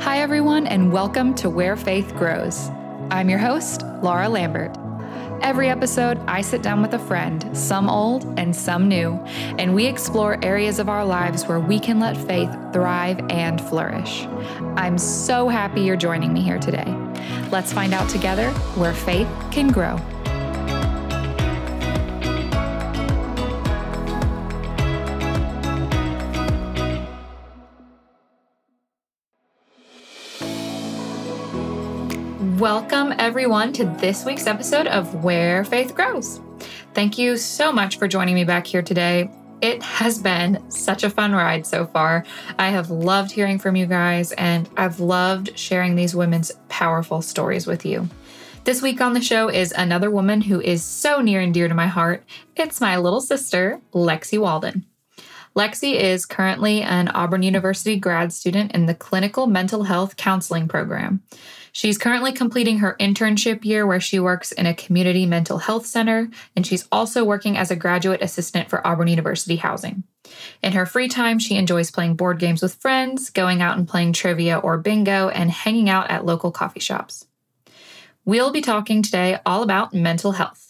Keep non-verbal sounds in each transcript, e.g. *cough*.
Hi, everyone, and welcome to Where Faith Grows. I'm your host, Laura Lambert. Every episode, I sit down with a friend, some old and some new, and we explore areas of our lives where we can let faith thrive and flourish. I'm so happy you're joining me here today. Let's find out together where faith can grow. Welcome, everyone, to this week's episode of Where Faith Grows. Thank you so much for joining me back here today. It has been such a fun ride so far. I have loved hearing from you guys, and I've loved sharing these women's powerful stories with you. This week on the show is another woman who is so near and dear to my heart. It's my little sister, Lexie Walden. Lexie is currently an Auburn University grad student in the Clinical Mental Health Counseling Program. She's currently completing her internship year where she works in a community mental health center, and she's also working as a graduate assistant for Auburn University Housing. In her free time, she enjoys playing board games with friends, going out and playing trivia or bingo, and hanging out at local coffee shops. We'll be talking today all about mental health.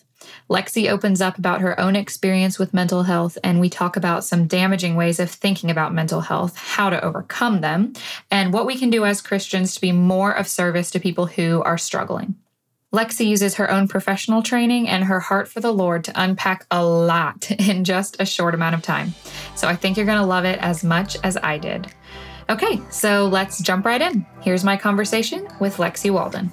Lexie opens up about her own experience with mental health, and we talk about some damaging ways of thinking about mental health, how to overcome them, and what we can do as Christians to be more of service to people who are struggling. Lexie uses her own professional training and her heart for the Lord to unpack a lot *laughs* in just a short amount of time. So I think you're going to love it as much as I did. Okay, so let's jump right in. Here's my conversation with Lexie Walden.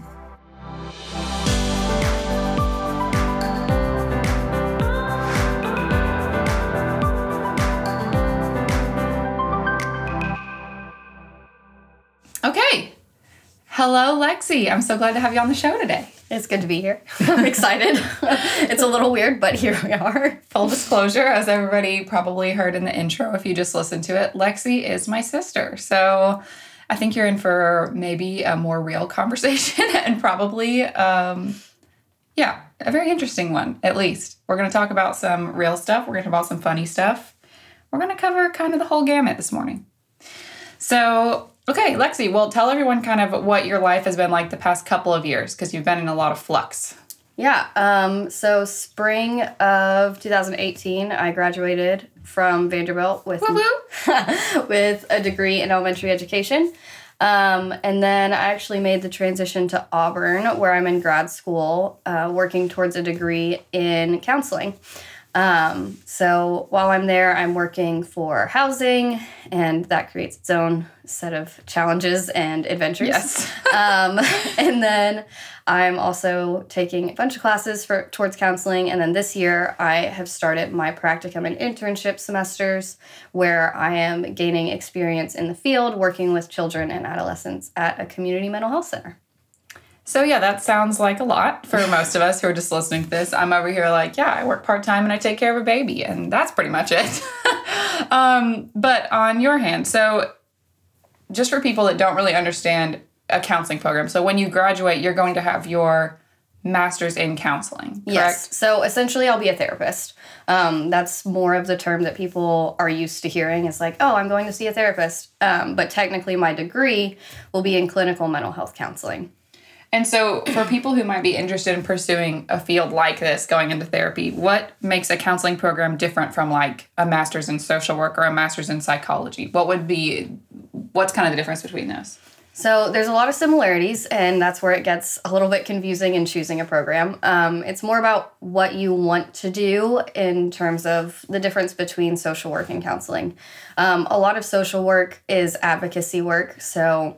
Hello, Lexie. I'm so glad to have you on the show today. It's good to be here. *laughs* I'm excited. *laughs* it's a little weird, but here we are. Full disclosure, as everybody probably heard in the intro, if you just listened to it, Lexie is my sister. So I think you're in for maybe a more real *laughs* conversation and probably, um, yeah, a very interesting one, at least. We're going to talk about some real stuff, we're going to talk about some funny stuff. We're going to cover kind of the whole gamut this morning. So, Okay, Lexie, well, tell everyone kind of what your life has been like the past couple of years because you've been in a lot of flux. Yeah, um, so spring of 2018, I graduated from Vanderbilt with, *laughs* with a degree in elementary education. Um, and then I actually made the transition to Auburn, where I'm in grad school, uh, working towards a degree in counseling. Um, so while I'm there, I'm working for housing, and that creates its own set of challenges and adventures. Yes. *laughs* um, and then I'm also taking a bunch of classes for towards counseling, and then this year I have started my practicum and internship semesters, where I am gaining experience in the field working with children and adolescents at a community mental health center. So yeah, that sounds like a lot for most of us who are just listening to this. I'm over here like, yeah, I work part time and I take care of a baby, and that's pretty much it. *laughs* um, but on your hand, so just for people that don't really understand a counseling program, so when you graduate, you're going to have your master's in counseling. Correct? Yes. So essentially, I'll be a therapist. Um, that's more of the term that people are used to hearing. It's like, oh, I'm going to see a therapist. Um, but technically, my degree will be in clinical mental health counseling. And so, for people who might be interested in pursuing a field like this, going into therapy, what makes a counseling program different from like a master's in social work or a master's in psychology? What would be, what's kind of the difference between those? So, there's a lot of similarities, and that's where it gets a little bit confusing in choosing a program. Um, it's more about what you want to do in terms of the difference between social work and counseling. Um, a lot of social work is advocacy work. So,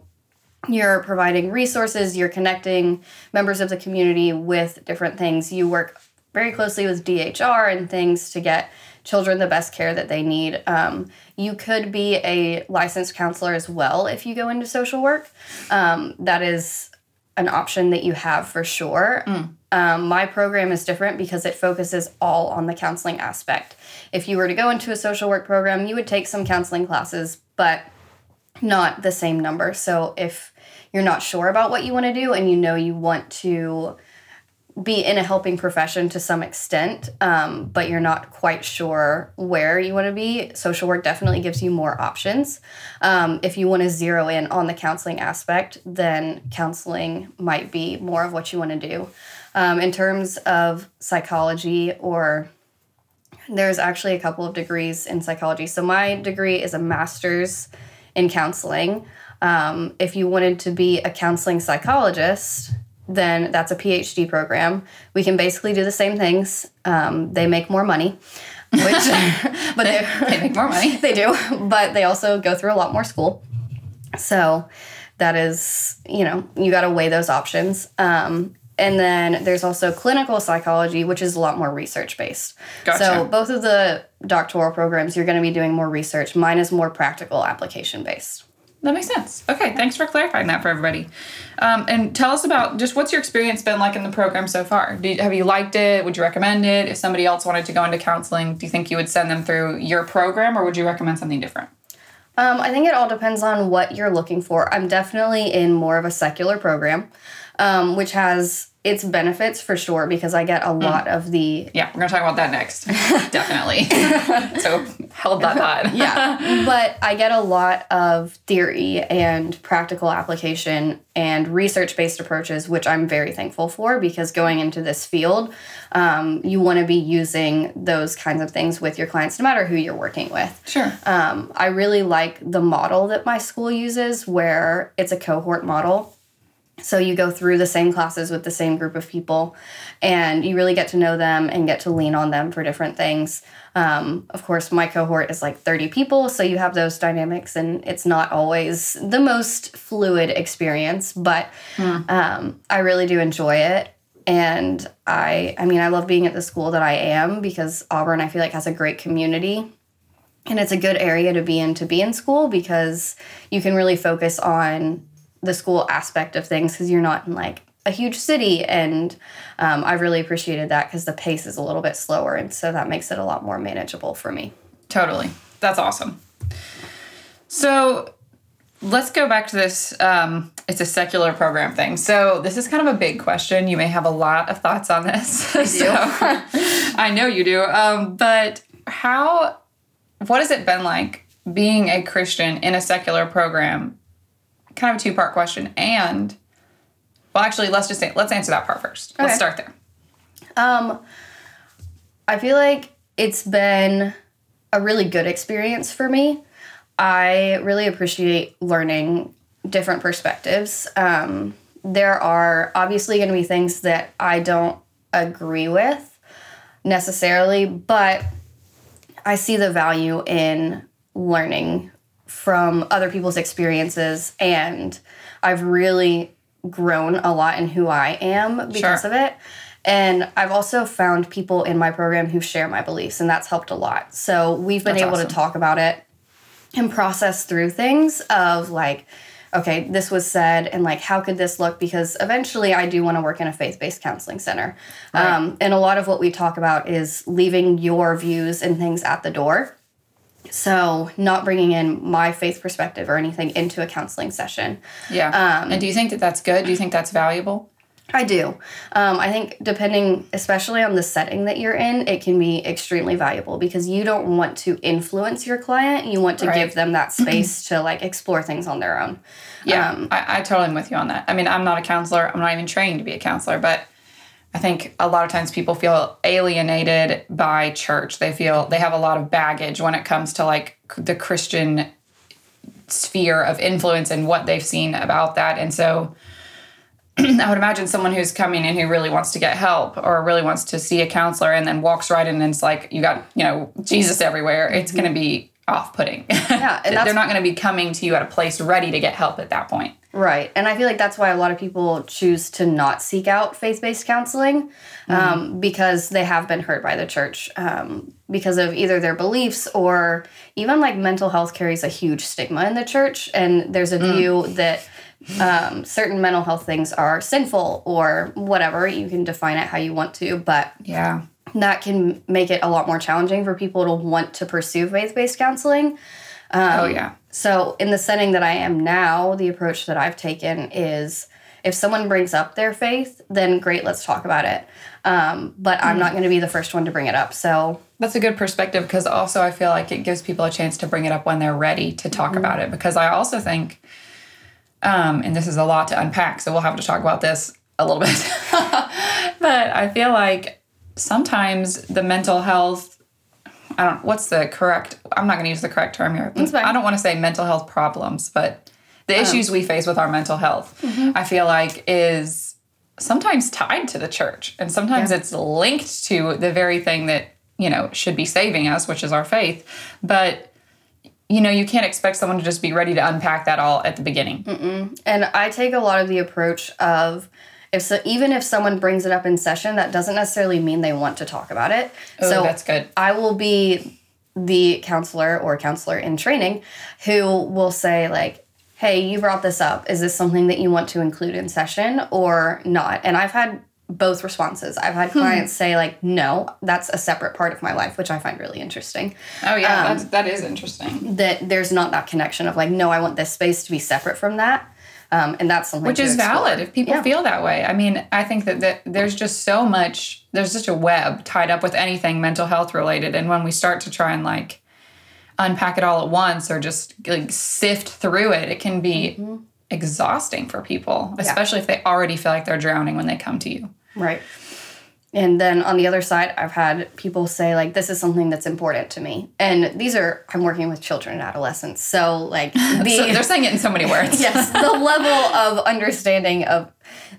you're providing resources, you're connecting members of the community with different things. You work very closely with DHR and things to get children the best care that they need. Um, you could be a licensed counselor as well if you go into social work. Um, that is an option that you have for sure. Mm. Um, my program is different because it focuses all on the counseling aspect. If you were to go into a social work program, you would take some counseling classes, but not the same number. So if you're not sure about what you want to do and you know you want to be in a helping profession to some extent, um, but you're not quite sure where you want to be, social work definitely gives you more options. Um, if you want to zero in on the counseling aspect, then counseling might be more of what you want to do. Um, in terms of psychology, or there's actually a couple of degrees in psychology. So, my degree is a master's in counseling. Um, if you wanted to be a counseling psychologist, then that's a PhD program. We can basically do the same things. Um, they make more money, which, *laughs* *laughs* but they, they make more money. *laughs* They do, but they also go through a lot more school. So that is, you know, you got to weigh those options. Um, and then there's also clinical psychology, which is a lot more research based. Gotcha. So both of the doctoral programs, you're going to be doing more research. Mine is more practical application based. That makes sense. Okay, thanks for clarifying that for everybody. Um, and tell us about just what's your experience been like in the program so far? You, have you liked it? Would you recommend it? If somebody else wanted to go into counseling, do you think you would send them through your program or would you recommend something different? Um, I think it all depends on what you're looking for. I'm definitely in more of a secular program, um, which has its benefits for sure because I get a mm. lot of the yeah we're gonna talk about that next. *laughs* Definitely. *laughs* So hold that thought. *laughs* Yeah but I get a lot of theory and practical application and research based approaches which I'm very thankful for because going into this field um, you want to be using those kinds of things with your clients no matter who you're working with. Sure. Um, I really like the model that my school uses where it's a cohort model so you go through the same classes with the same group of people, and you really get to know them and get to lean on them for different things. Um, of course, my cohort is like 30 people, so you have those dynamics, and it's not always the most fluid experience, but mm. um, I really do enjoy it. And I, I mean, I love being at the school that I am because Auburn, I feel like, has a great community. And it's a good area to be in to be in school because you can really focus on the school aspect of things because you're not in like a huge city and um, i really appreciated that because the pace is a little bit slower and so that makes it a lot more manageable for me. Totally. That's awesome. So let's go back to this um, it's a secular program thing. So this is kind of a big question. You may have a lot of thoughts on this. *laughs* I, so, *laughs* I know you do. Um, but how what has it been like being a christian in a secular program kind of a two part question. And, well, actually, let's just say, let's answer that part first. Okay. Let's start there. Um, I feel like it's been a really good experience for me. I really appreciate learning different perspectives. Um, there are obviously going to be things that I don't agree with necessarily, but I see the value in learning from other people's experiences and I've really grown a lot in who I am because sure. of it. And I've also found people in my program who share my beliefs, and that's helped a lot. So we've been that's able awesome. to talk about it and process through things of like, okay, this was said, and like, how could this look? Because eventually I do want to work in a faith based counseling center. Right. Um, and a lot of what we talk about is leaving your views and things at the door so, not bringing in my faith perspective or anything into a counseling session. Yeah. Um, and do you think that that's good? Do you think that's valuable? I do. Um, I think depending, especially on the setting that you're in, it can be extremely valuable because you don't want to influence your client. You want to right. give them that space to like explore things on their own. Yeah, um, I, I totally am with you on that. I mean, I'm not a counselor. I'm not even trained to be a counselor, but I think a lot of times people feel alienated by church. They feel they have a lot of baggage when it comes to like the Christian sphere of influence and what they've seen about that. And so *clears throat* I would imagine someone who's coming in who really wants to get help or really wants to see a counselor and then walks right in and it's like you got, you know, Jesus everywhere. It's going to mm-hmm. be off-putting. Yeah, *laughs* and they're not going to be coming to you at a place ready to get help at that point. Right. And I feel like that's why a lot of people choose to not seek out faith based counseling um, mm-hmm. because they have been hurt by the church um, because of either their beliefs or even like mental health carries a huge stigma in the church. And there's a mm. view that um, certain mental health things are sinful or whatever. You can define it how you want to. But yeah, that can make it a lot more challenging for people to want to pursue faith based counseling. Um, oh, yeah. So, in the setting that I am now, the approach that I've taken is if someone brings up their faith, then great, let's talk about it. Um, but I'm not going to be the first one to bring it up. So That's a good perspective because also I feel like it gives people a chance to bring it up when they're ready to talk Mm-hmm. about it. Because I also think, um, and this is a lot to unpack, so we'll have to talk about this a little bit. *laughs* but I feel like sometimes the mental health, I don't, what's the correct, I'm not going to use the correct term here. I don't want to say mental health problems, but the oh. issues we face with our mental health, mm-hmm. I feel like is sometimes tied to the church and sometimes it's linked to the very thing that you know should be saving us which is our faith. But you know you can't expect someone to just be ready to unpack that all at the beginning. And I take a lot of the approach of if so, even if someone brings it up in session, that doesn't necessarily mean they want to talk about it. Oh, so that's good. I will be the counselor or counselor in training who will say like, "Hey, you brought this up. Is this something that you want to include in session or not?" And I've had both responses. I've had hmm. clients say like, "No, that's a separate part of my life," which I find really interesting. oh yeah um, that's, that is interesting That there's not that connection of like, "No, I want this space to be separate from that." Um, and that's something which is explore. valid if people Yeah. feel that way i mean i think that, that there's just so much there's such a web tied up with anything mental health related and when we start to try and like unpack it all at once or just like sift through it it can be Mm-hmm. exhausting for people especially if they already feel like they're drowning when they come to you Right. And then on the other side, I've had people say, like, this is something that's important to me. And these are, I'm working with children and adolescents. So, like, *laughs* the, So they're saying it in so many words. *laughs* yes, the level of understanding of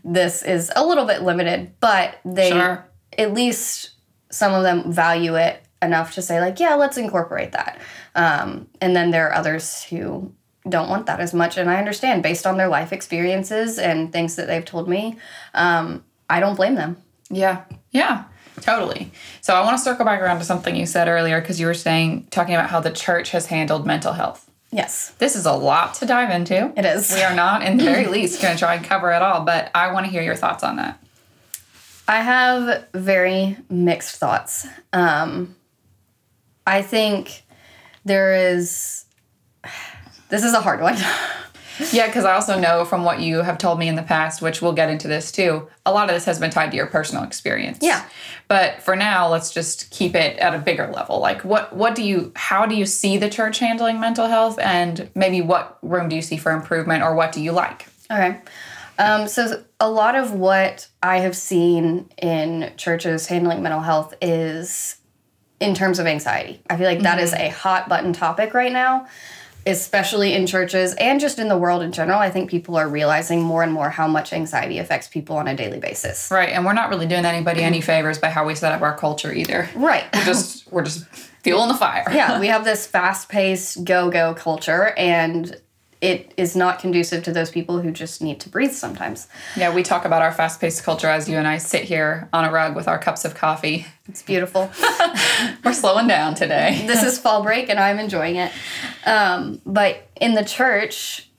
this is a little bit limited, but they, Sure. at least some of them value it enough to say, like, yeah, let's incorporate that. Um, and then there are others who don't want that as much. And I understand based on their life experiences and things that they've told me. Um, I don't blame them. Yeah. Yeah. Totally. So I want to circle back around to something you said earlier because you were saying, talking about how the church has handled mental health. Yes, This is a lot to dive into. it is. We are not, in the very *laughs* least, going to try and cover it all, but I want to hear your thoughts on that. I have very mixed thoughts. Um, I think there is. *sighs* This is a hard one. *laughs* Yeah, because I also know from what you have told me in the past, which we'll get into this too, a lot of this has been tied to your personal experience. Yeah. But for now, let's just keep it at a bigger level. Like what what do you how do you see the church handling mental health and maybe what room do you see for improvement or what do you like? Okay. Um, so a lot of what I have seen in churches handling mental health is in terms of anxiety. I feel like that is a hot button topic right now, especially in churches and just in the world in general. I think people are realizing more and more how much anxiety affects people on a daily basis. Right. And we're not really doing anybody any favors by how we set up our culture either. Right. We're just we're just fueling the fire. yeah, we have this fast paced go go culture, and it is not conducive to those people who just need to breathe sometimes. Yeah, we talk about our fast paced culture as you and I sit here on a rug with our cups of coffee. It's beautiful. *laughs* We're slowing down today. this is fall break, and I'm enjoying it. Um, but in the church,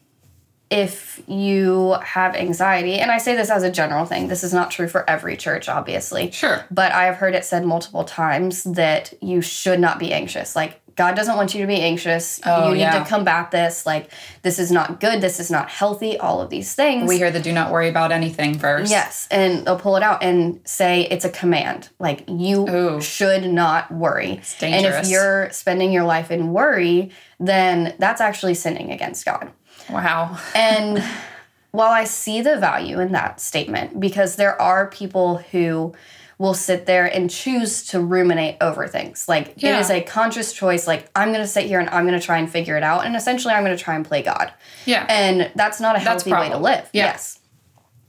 if you have anxiety, and I say this as a general thing, this is not true for every church, obviously. Sure. But I have heard it said multiple times that you should not be anxious. Like, God doesn't want you to be anxious. Oh, you need yeah. to combat this. Like, this is not good. This is not healthy. All of these things. We hear the do not worry about anything verse. Yes, and they'll pull it out and say it's a command. Like you Ooh. should not worry. Dangerous. And if you're spending your life in worry, then that's actually sinning against God. Wow. And while I see the value in that statement, because there are people who will sit there and choose to ruminate over things. Like Yeah. it is a conscious choice. Like I'm going to sit here and I'm going to try and figure it out. And essentially, I'm going to try and play God. Yeah. And that's not a healthy way to live. Yeah. Yes.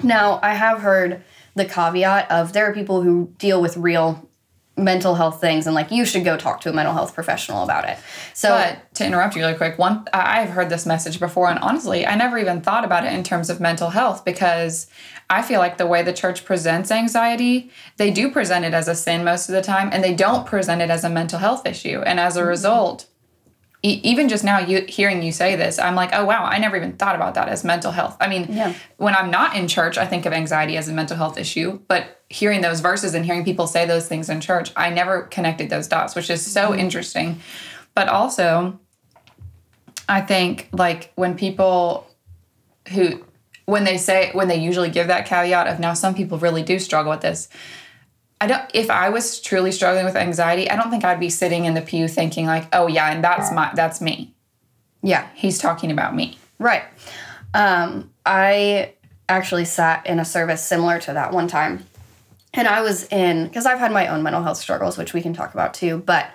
Now, I have heard the caveat of there are people who deal with real mental health things and like you should go talk to a mental health professional about it. So But to interrupt you really quick, one I've heard this message before, and honestly, I never even thought about it in terms of mental health because I feel like the way the church presents anxiety, they do present it as a sin most of the time, and they don't present it as a mental health issue. And as a mm-hmm. result, e- even just now, you hearing you say this, I'm like, oh wow, I never even thought about that as mental health. I mean, Yeah. when I'm not in church, I think of anxiety as a mental health issue, but hearing those verses and hearing people say those things in church, I never connected those dots, which is so mm-hmm. interesting. But also, I think like when people who when they say when they usually give that caveat of now some people really do struggle with this. I don't if I was truly struggling with anxiety, I don't think I'd be sitting in the pew thinking like, "Oh yeah, and that's my that's me." Yeah. He's talking about me. Right. Um, I actually sat in a service similar to that one time. And I was in, because I've had my own mental health struggles, which we can talk about too. But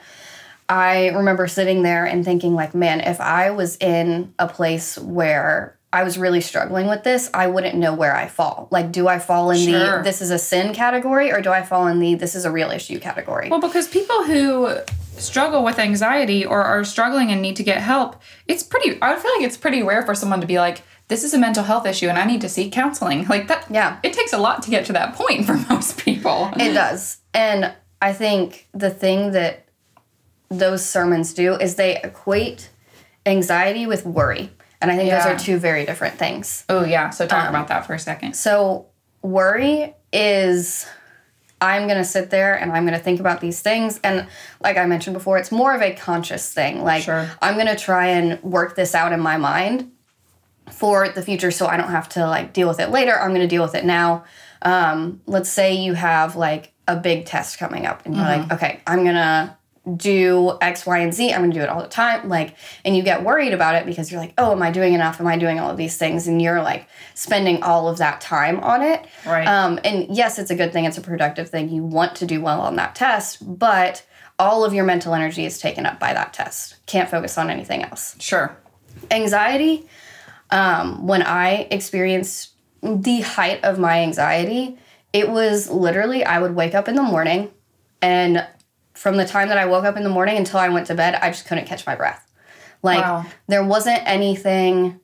I remember sitting there and thinking, like, man, if I was in a place where I was really struggling with this, I wouldn't know where I fall. Like, do I fall in Sure. the this is a sin category or do I fall in the this is a real issue category? Well, because people who struggle with anxiety or are struggling and need to get help, it's pretty, I feel like it's pretty rare for someone to be like, this is a mental health issue and I need to seek counseling. Like that, Yeah. it takes a lot to get to that point for *laughs* most people. It does. And I think the thing that those sermons do is they equate anxiety with worry. And I think Yeah. those are two very different things. oh, yeah. So Um, talk about that for a second. So, worry is I'm going to sit there and I'm going to think about these things. And like I mentioned before, it's more of a conscious thing. Like, Sure. I'm going to try and work this out in my mind for the future so I don't have to like deal with it later. I'm going to deal with it now. Um, let's say you have like a big test coming up and you're like, okay, I'm going to do X, Y, and Z. I'm going to do it all the time. Like, and you get worried about it because you're like, oh, am I doing enough? Am I doing all of these things? And you're like spending all of that time on it. Right. Um, and yes, it's a good thing. It's a productive thing. You want to do well on that test, but all of your mental energy is taken up by that test. Can't focus on anything else Sure. anxiety um, when i experienced the height of my anxiety it was literally i would wake up in the morning and from the time that i woke up in the morning until i went to bed i just couldn't catch my breath like Wow. there wasn't anything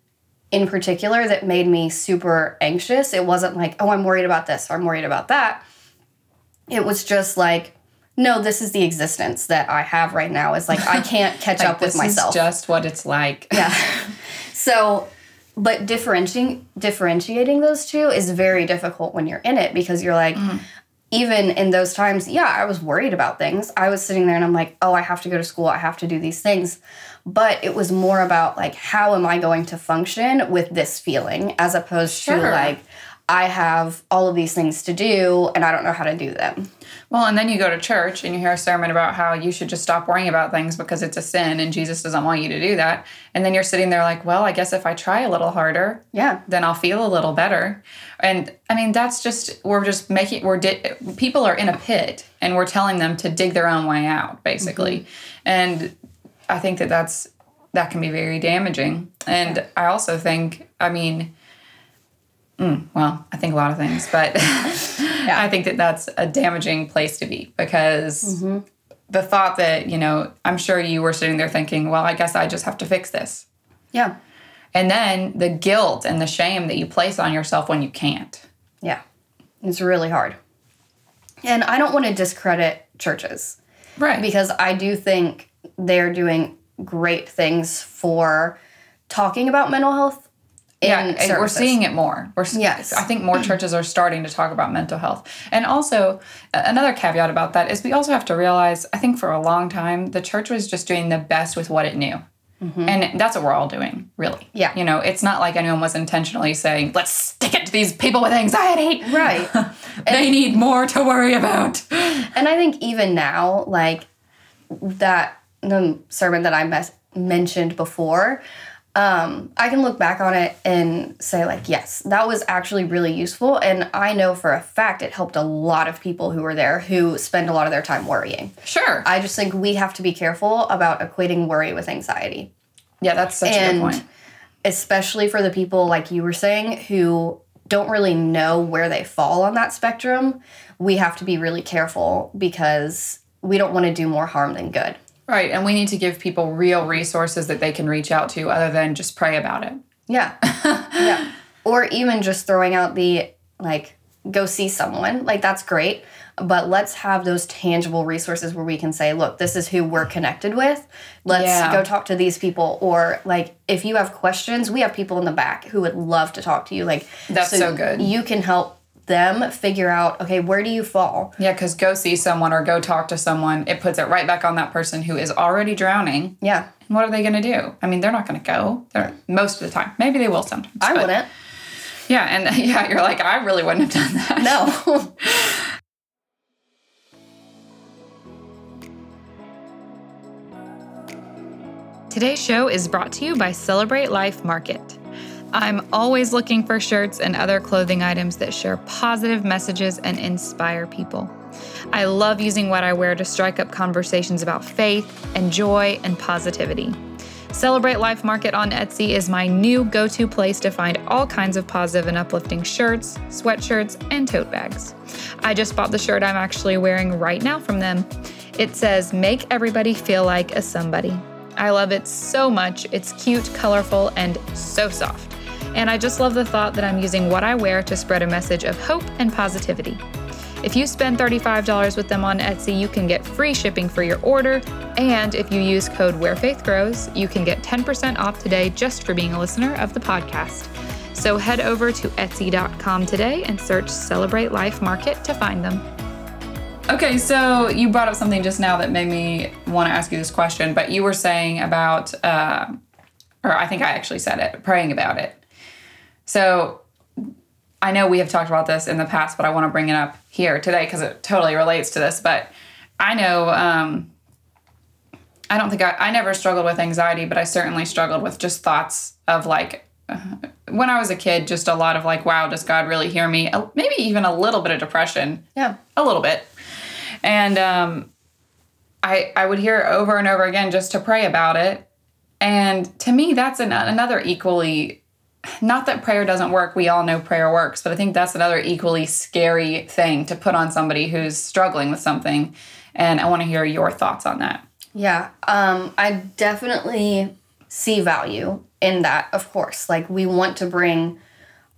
in particular that made me super anxious it wasn't like oh i'm worried about this or i'm worried about that it was just like no this is the existence that i have right now is like i can't *laughs* catch Like, up with this myself just what it's like. yeah. *laughs* So, but differentiating differentiating those two is very difficult when you're in it because you're like, mm-hmm. Even in those times, yeah, I was worried about things. I was sitting there and I'm like, oh, I have to go to school. I have to do these things. But it was more about like, how am I going to function with this feeling as opposed to like, I have all of these things to do and I don't know how to do them. Well, and then you go to church and you hear a sermon about how you should just stop worrying about things because it's a sin and Jesus doesn't want you to do that. And then you're sitting there like, well, I guess if I try a little harder, Yeah. then I'll feel a little better. And I mean, that's just we're just making we're di- people are in a pit and we're telling them to dig their own way out, basically. Mm-hmm. And I think that that's that can be very damaging. And I also think, I mean, mm, well, I think a lot of things, but *laughs* I think that that's a damaging place to be because the thought that you know, I'm sure you were sitting there thinking, well, I guess I just have to fix this. Yeah. And then the guilt and the shame that you place on yourself when you can't. Yeah. It's really hard. And I don't want to discredit churches. Right. because I do think they're doing great things for talking about mental health. Yeah, and we're seeing it more. We're Yes. I think more *clears throat* churches are starting to talk about mental health. And also, another caveat about that is we also have to realize, I think for a long time, the church was just doing the best with what it knew. And that's what we're all doing, really. Mm-hmm. Yeah. You know, it's not like anyone was intentionally saying, let's stick it to these people with anxiety. Right. *laughs* they need more to worry about. and I think even now, like that the sermon that I mes- mentioned before, um, I can look back on it and say, like, yes, that was actually really useful. And I know for a fact it helped a lot of people who were there who spend a lot of their time worrying. Sure. I just think we have to be careful about equating worry with anxiety. yeah, that's such a good point. especially for the people like you were saying who don't really know where they fall on that spectrum we have to be really careful because we don't want to do more harm than good Right. And we need to give people real resources that they can reach out to other than just pray about it. yeah *laughs* yeah or even just throwing out the like go see someone like that's great but let's have those tangible resources where we can say look this is who we're connected with let's Yeah. go talk to these people or like if you have questions we have people in the back who would love to talk to you like That's so good. you can help them figure out okay where do you fall Yeah, because go see someone or go talk to someone, it puts it right back on that person who is already drowning. yeah And what are they going to do? I mean, they're not going to go. They're, most of the time. Maybe they will sometimes. i wouldn't Yeah, and *laughs* yeah, you're like, I really wouldn't have done that. No. *laughs* Today's show is brought to you by Celebrate Life Market. I'm always looking for shirts and other clothing items that share positive messages and inspire people. I love using what I wear to strike up conversations about faith and joy and positivity. Celebrate Life Market on Etsy is my new go to place to find all kinds of positive and uplifting shirts, sweatshirts, and tote bags. I just bought the shirt I'm actually wearing right now from them. It says, Make everybody feel like a somebody. I love it so much. It's cute, colorful, and so soft. And I just love the thought that I'm using what I wear to spread a message of hope and positivity. If you spend $35 with them on Etsy, you can get free shipping for your order. And if you use code WhereFaithGrows, you can get 10% off today just for being a listener of the podcast. So head over to Etsy.com today and search Celebrate Life Market to find them. Okay, so you brought up something just now that made me want to ask you this question, but you were saying about, uh, or I think I actually said it, praying about it. So I know we have talked about this in the past, but I want to bring it up here today because it totally relates to this. But I know, um, I don't think I, I never struggled with anxiety, but I certainly struggled with just thoughts of like, when I was a kid, just a lot of like, wow, does God really hear me? Maybe even a little bit of depression. Yeah. A little bit. And um, I, I would hear it over and over again just to pray about it. And to me, that's an, another equally, not that prayer doesn't work, we all know prayer works, but I think that's another equally scary thing to put on somebody who's struggling with something. And I want to hear your thoughts on that. Yeah, um, I definitely see value in that, of course. Like, we want to bring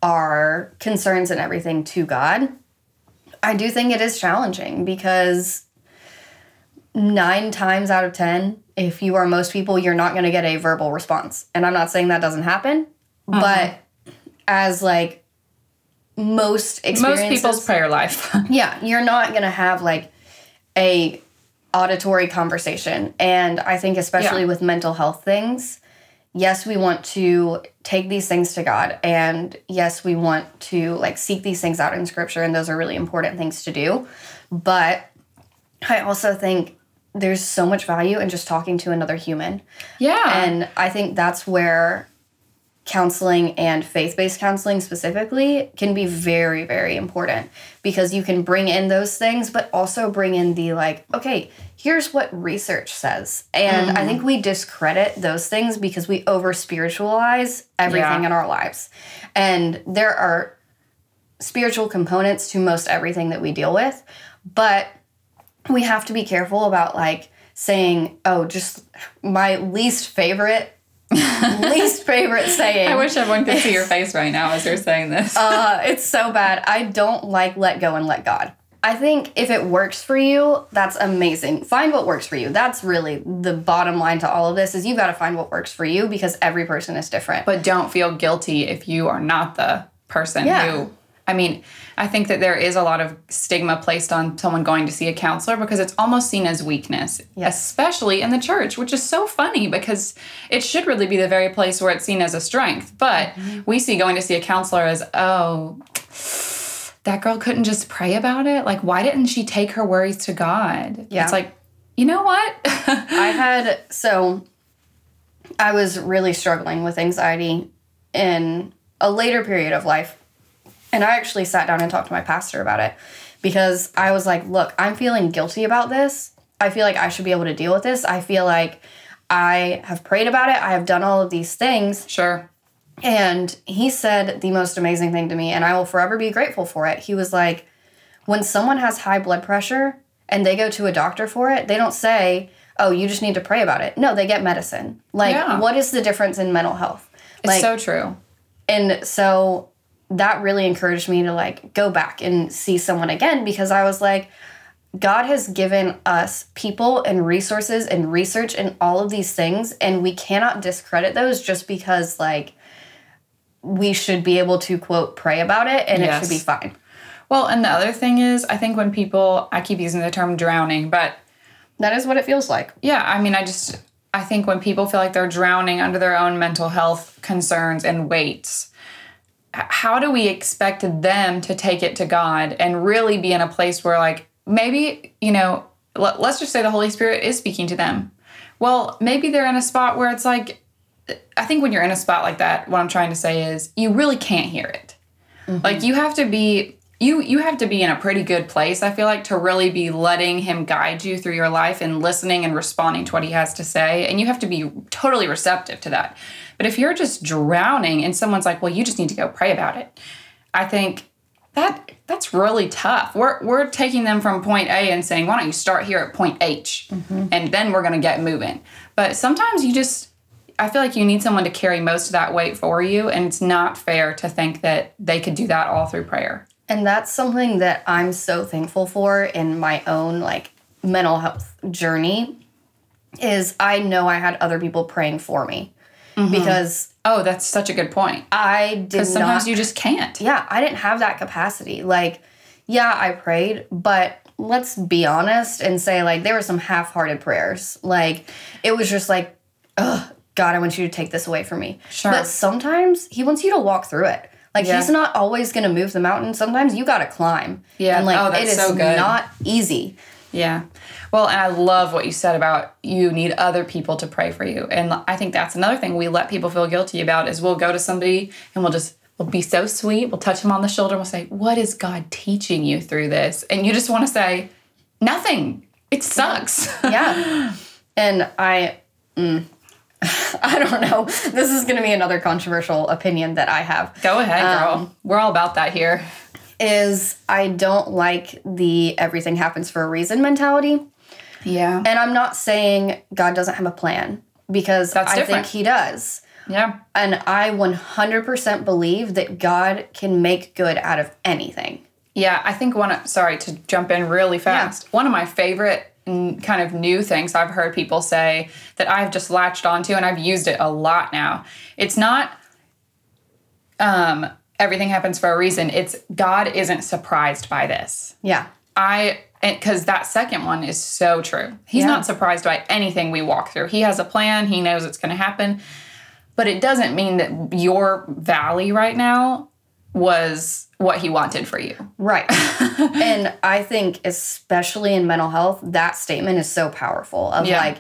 our concerns and everything to God. I do think it is challenging because nine times out of 10, if you are most people, you're not going to get a verbal response. And I'm not saying that doesn't happen, uh-huh. but as like most experiences, most people's prayer life. *laughs* yeah, you're not going to have like a auditory conversation. And I think especially yeah. with mental health things, yes, we want to take these things to God and yes, we want to like seek these things out in scripture and those are really important things to do. But I also think there's so much value in just talking to another human. Yeah. And I think that's where counseling and faith based counseling specifically can be very, very important because you can bring in those things, but also bring in the like, okay, here's what research says. And mm-hmm. I think we discredit those things because we over spiritualize everything yeah. in our lives. And there are spiritual components to most everything that we deal with, but we have to be careful about like saying, oh, just my least favorite *laughs* least favorite saying. I wish everyone could see your face right now as you're saying this. *laughs* uh, it's so bad. I don't like let go and let God. I think if it works for you, that's amazing. Find what works for you. That's really the bottom line to all of this is you've got to find what works for you because every person is different. But don't feel guilty if you are not the person yeah. who I mean, I think that there is a lot of stigma placed on someone going to see a counselor because it's almost seen as weakness, yes. especially in the church, which is so funny because it should really be the very place where it's seen as a strength. But mm-hmm. we see going to see a counselor as, oh, that girl couldn't just pray about it. Like, why didn't she take her worries to God? Yeah. It's like, you know what? *laughs* I had, so I was really struggling with anxiety in a later period of life and I actually sat down and talked to my pastor about it because I was like, look, I'm feeling guilty about this. I feel like I should be able to deal with this. I feel like I have prayed about it. I have done all of these things. Sure. And he said the most amazing thing to me, and I will forever be grateful for it. He was like, when someone has high blood pressure and they go to a doctor for it, they don't say, oh, you just need to pray about it. No, they get medicine. Like, yeah. what is the difference in mental health? It's like, so true. And so that really encouraged me to like go back and see someone again because I was like, God has given us people and resources and research and all of these things, and we cannot discredit those just because like we should be able to quote pray about it and yes. it should be fine. Well, and the other thing is, I think when people, I keep using the term drowning, but that is what it feels like. Yeah, I mean, I just, I think when people feel like they're drowning under their own mental health concerns and weights, how do we expect them to take it to God and really be in a place where, like, maybe, you know, let, let's just say the Holy Spirit is speaking to them. Well, maybe they're in a spot where it's like, I think when you're in a spot like that, what I'm trying to say is you really can't hear it. Mm-hmm. Like you have to be you you have to be in a pretty good place I feel like to really be letting him guide you through your life and listening and responding to what he has to say and you have to be totally receptive to that. But if you're just drowning and someone's like, "Well, you just need to go pray about it." I think that that's really tough. We're we're taking them from point A and saying, "Why don't you start here at point H?" Mm-hmm. and then we're going to get moving. But sometimes you just I feel like you need someone to carry most of that weight for you, and it's not fair to think that they could do that all through prayer. And that's something that I'm so thankful for in my own like mental health journey is I know I had other people praying for me mm-hmm. because Oh, that's such a good point. I did Because sometimes you just can't. yeah, I didn't have that capacity. Like, yeah, I prayed, but let's be honest and say, like, there were some half hearted prayers. Like, it was just like, ugh, God, I want you to take this away from me. Sure. But sometimes He wants you to walk through it. Like, Yeah. He's not always going to move the mountain. Sometimes you got to climb. Yeah. And, like, Oh, it is so not easy. Yeah. Well, and I love what you said about you need other people to pray for you. And I think that's another thing we let people feel guilty about is we'll go to somebody and we'll just we'll be so sweet. We'll touch them on the shoulder and we'll say, "What is God teaching you through this?" And you just want to say, "Nothing. It sucks." Yeah. *laughs* and I, mm, *laughs* I don't know. This is going to be another controversial opinion that I have. go ahead, girl. Um, We're all about that here. Is I don't like the everything happens for a reason mentality. Yeah. And I'm not saying God doesn't have a plan because That's I different. think He does. Yeah. And I 100% believe that God can make good out of anything. Yeah, I think one. Sorry to jump in really fast. One of my favorite kind of new things I've heard people say that I've just latched onto, and I've used it a lot now. It's not. Um, everything happens for a reason. It's God isn't surprised by this. Yeah. I because that second one is so true. He's Yeah. not surprised by anything we walk through. He has a plan. He knows it's going to happen, but it doesn't mean that your valley right now was what he wanted for you. Right. *laughs* and I think, especially in mental health, that statement is so powerful of Yeah. like,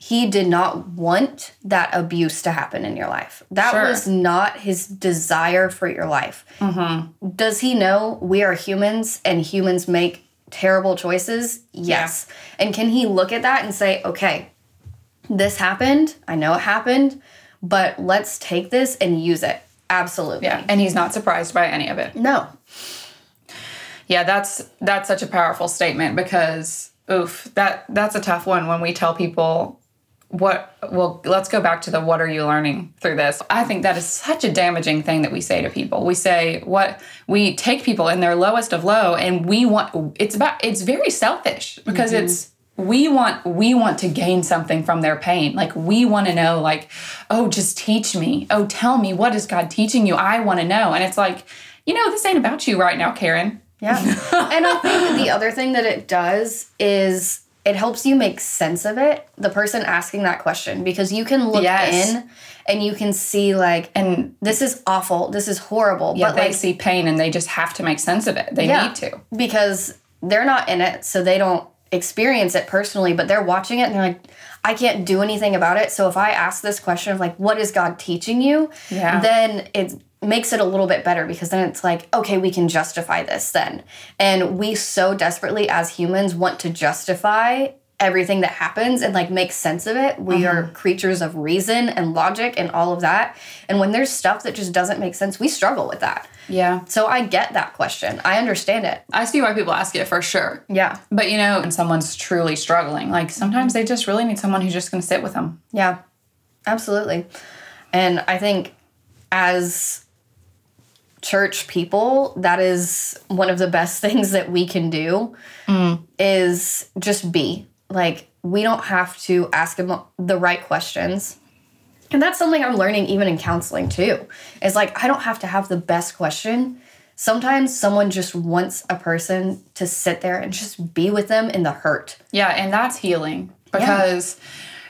he did not want that abuse to happen in your life. That Sure. was not his desire for your life. Mm-hmm. Does he know we are humans and humans make terrible choices? Yes. And can he look at that and say, okay, this happened. I know it happened, but let's take this and use it. Absolutely. Yeah, and he's not surprised by any of it. No. Yeah, that's that's such a powerful statement because oof, that that's a tough one when we tell people what well, let's go back to the what are you learning through this? I think that is such a damaging thing that we say to people. We say what we take people in their lowest of low and we want it's about it's very selfish because mm-hmm. it's we want we want to gain something from their pain like we want to know like oh just teach me oh tell me what is god teaching you i want to know and it's like you know this ain't about you right now karen Yeah. *laughs* and I think the other thing that it does is it helps you make sense of it, the person asking that question, because you can look Yes. in and you can see, like, and this is awful, this is horrible. yeah but, they like, see pain and they just have to make sense of it they Yeah. need to because they're not in it, so they don't experience it personally, but they're watching it and they're like, I can't do anything about it. So if I ask this question of like, what is God teaching you? Yeah. Then it makes it a little bit better because then it's like, okay, we can justify this then. And we so desperately as humans want to justify everything that happens and like make sense of it. We Mm-hmm. are creatures of reason and logic and all of that. And when there's stuff that just doesn't make sense, we struggle with that. yeah So I get that question. I understand it. i see why people ask it for sure Yeah. but you know when someone's truly struggling like sometimes they just really need someone who's just going to sit with them Yeah, absolutely. And I think as church people, that is one of the best *laughs* things that we can do is just be. Like we don't have to ask them the right questions. And that's something I'm learning even in counseling too. Is like I don't have to have the best question. Sometimes someone just wants a person to sit there and just be with them in the hurt. Yeah, and that's healing because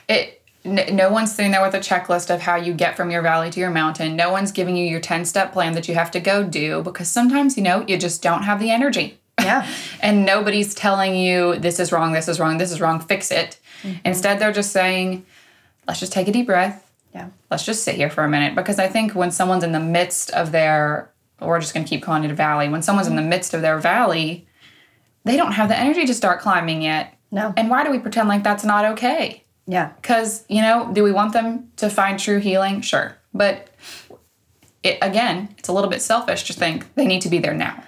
it no one's sitting there with a checklist of how you get from your valley to your mountain. No one's giving you your 10 step plan that you have to go do because sometimes, you know, you just don't have the energy. Yeah. *laughs* and nobody's telling you this is wrong, this is wrong, this is wrong, fix it. Mm-hmm. Instead, they're just saying, let's just take a deep breath. Yeah. Let's just sit here for a minute. Because I think when someone's in the midst of their, we're just going to keep calling it a valley, when someone's in the mm-hmm. midst of their valley, they don't have the energy to start climbing yet. No. And why do we pretend like that's not okay? Yeah. Because, you know, do we want them to find true healing? Sure. But it, again, it's a little bit selfish to think they need to be there now.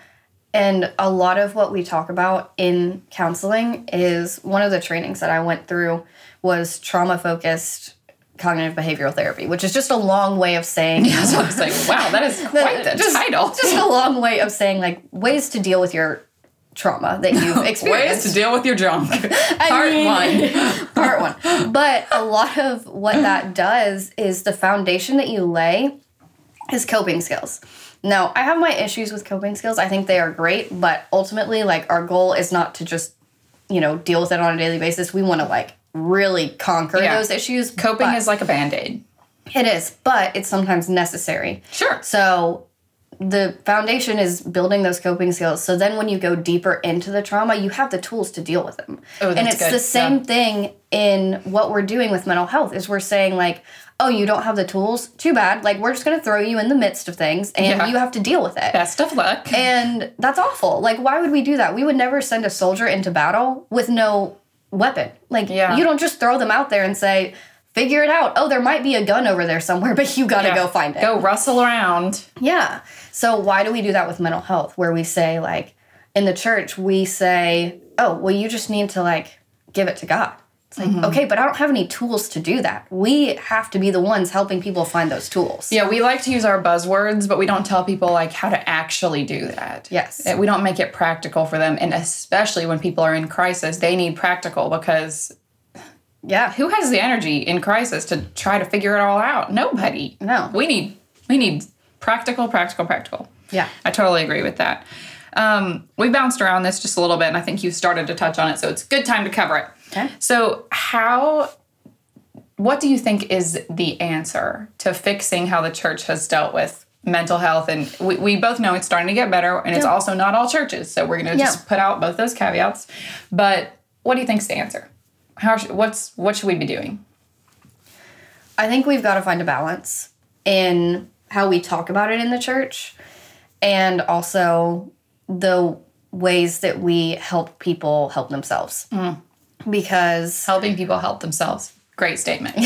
And a lot of what we talk about in counseling is one of the trainings that I went through was trauma focused cognitive behavioral therapy, which is just a long way of saying *laughs* So I was like, wow, that is *laughs* quite the just, title. *laughs* Just a long way of saying like ways to deal with your trauma that you've experienced. Ways to deal with your junk. Part mean- one. part one. But a lot of what that does is the foundation that you lay is coping skills. Now, I have my issues with coping skills. I think they are great, but ultimately, like, our goal is not to just, you know, deal with it on a daily basis. We want to, like, really conquer Yeah. those issues. Coping is like a band aid. It is, but it's sometimes necessary. Sure. So the foundation is building those coping skills. So then when you go deeper into the trauma, you have the tools to deal with them. Oh, and it's good. the same Yeah. thing in what we're doing with mental health is we're saying like, oh, you don't have the tools? Too bad. Like we're just going to throw you in the midst of things and Yeah. you have to deal with it. Best of luck. *laughs* And that's awful. Like why would we do that? We would never send a soldier into battle with no weapon. Like Yeah. you don't just throw them out there and say, figure it out. Oh, there might be a gun over there somewhere, *laughs* but you got to Yeah. go find it. Go rustle around. Yeah. So why do we do that with mental health where we say like in the church we say, "Oh, well you just need to like give it to God." It's like, Mm-hmm. "Okay, but I don't have any tools to do that." We have to be the ones helping people find those tools. Yeah, we like to use our buzzwords, but we don't tell people like how to actually do that. Yes. We don't make it practical for them. And especially when people are in crisis, they need practical because Yeah. who has the energy in crisis to try to figure it all out? Nobody. No. We need we need practical, practical, practical. Yeah. I totally agree with that. Um, we bounced around this just a little bit, and I think you started to touch on it, so it's a good time to cover it. Okay. So, how, what do you think is the answer to fixing how the church has dealt with mental health? And we, we both know it's starting to get better, and it's Yeah. also not all churches. So, we're going to just put out both those caveats. But what do you think's the answer? How, sh- what's, what should we be doing? I think we've got to find a balance in how we talk about it in the church and also the ways that we help people help themselves. Mm. Because Helping people help themselves. Great statement.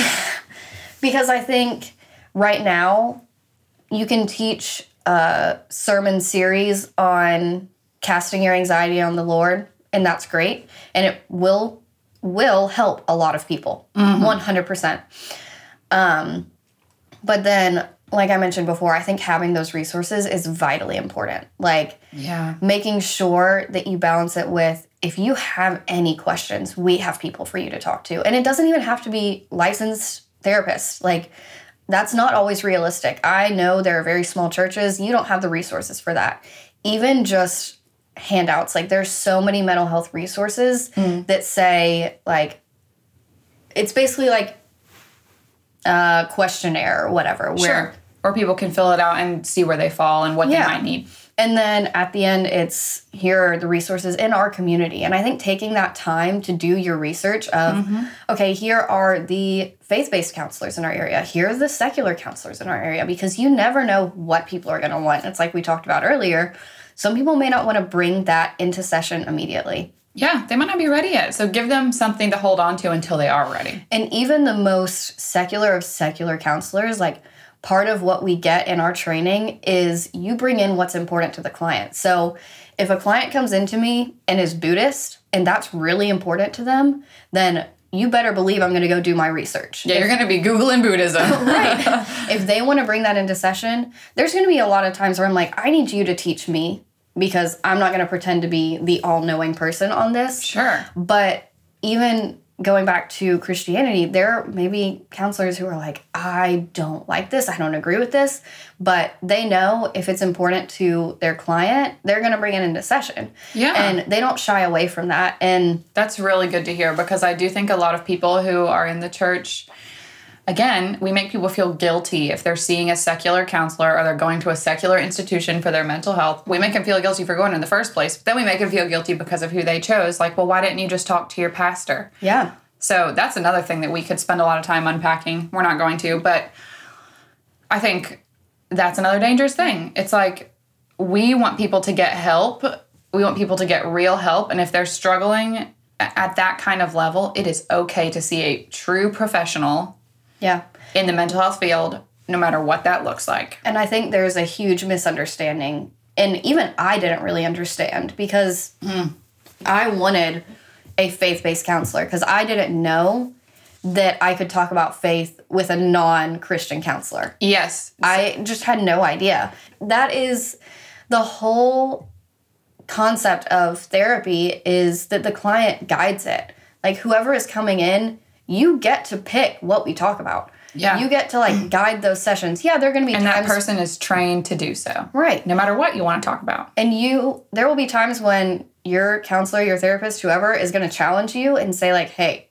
*laughs* because I think right now you can teach a sermon series on casting your anxiety on the Lord, and that's great, and it will will help a lot of people, one hundred percent. Um, but then, like I mentioned before, I think having those resources is vitally important. Like yeah. making sure that you balance it with if you have any questions, we have people for you to talk to. And it doesn't even have to be licensed therapists. Like that's not always realistic. I know there are very small churches, you don't have the resources for that. Even just handouts, like there's so many mental health resources hmm. that say like it's basically like a questionnaire or whatever where Sure. Or people can fill it out and see where they fall and what Yeah. they might need. And then at the end, it's here are the resources in our community. And I think taking that time to do your research of, mm-hmm. okay, here are the faith based counselors in our area, here are the secular counselors in our area, because you never know what people are going to want. It's like we talked about earlier. Some people may not want to bring that into session immediately. Yeah, they might not be ready yet. So give them something to hold on to until they are ready. And even the most secular of secular counselors, like part of what we get in our training is you bring in what's important to the client. So if a client comes into me and is Buddhist and that's really important to them, then you better believe I'm going to go do my research. Yeah, you're going to be Googling Buddhism. *laughs* right. *laughs* if they want to bring that into session, there's going to be a lot of times where I'm like, I need you to teach me because I'm not going to pretend to be the all knowing person on this. Sure. But even going back to Christianity, there may be counselors who are like, I don't like this, I don't agree with this, but they know if it's important to their client, they're going to bring it into session. Yeah. And they don't shy away from that. And That's really good to hear because I do think a lot of people who are in the church again, we make people feel guilty if they're seeing a secular counselor or they're going to a secular institution for their mental health. We make them feel guilty for going in the first place. Then we make them feel guilty because of who they chose. Like, well, why didn't you just talk to your pastor? Yeah. So that's another thing that we could spend a lot of time unpacking. We're not going to, but I think that's another dangerous thing. It's like we want people to get help. We want people to get real help. And if they're struggling at that kind of level, it is okay to see a true professional Yeah. in the mental health field, no matter what that looks like. And I think there's a huge misunderstanding. And even I didn't really understand because hmm. I wanted a faith based counselor because I didn't know that I could talk about faith with a non Christian counselor. Yes. I just had no idea. That is the whole concept of therapy is that the client guides it. Like whoever is coming in, you get to pick what we talk about. Yeah. You get to like *clears throat* guide those sessions. Yeah, they're going to be and that person is trained to do so. right. No matter what you want to talk about. And you there will be times when your counselor, your therapist, whoever is going to challenge you and say like, "Hey,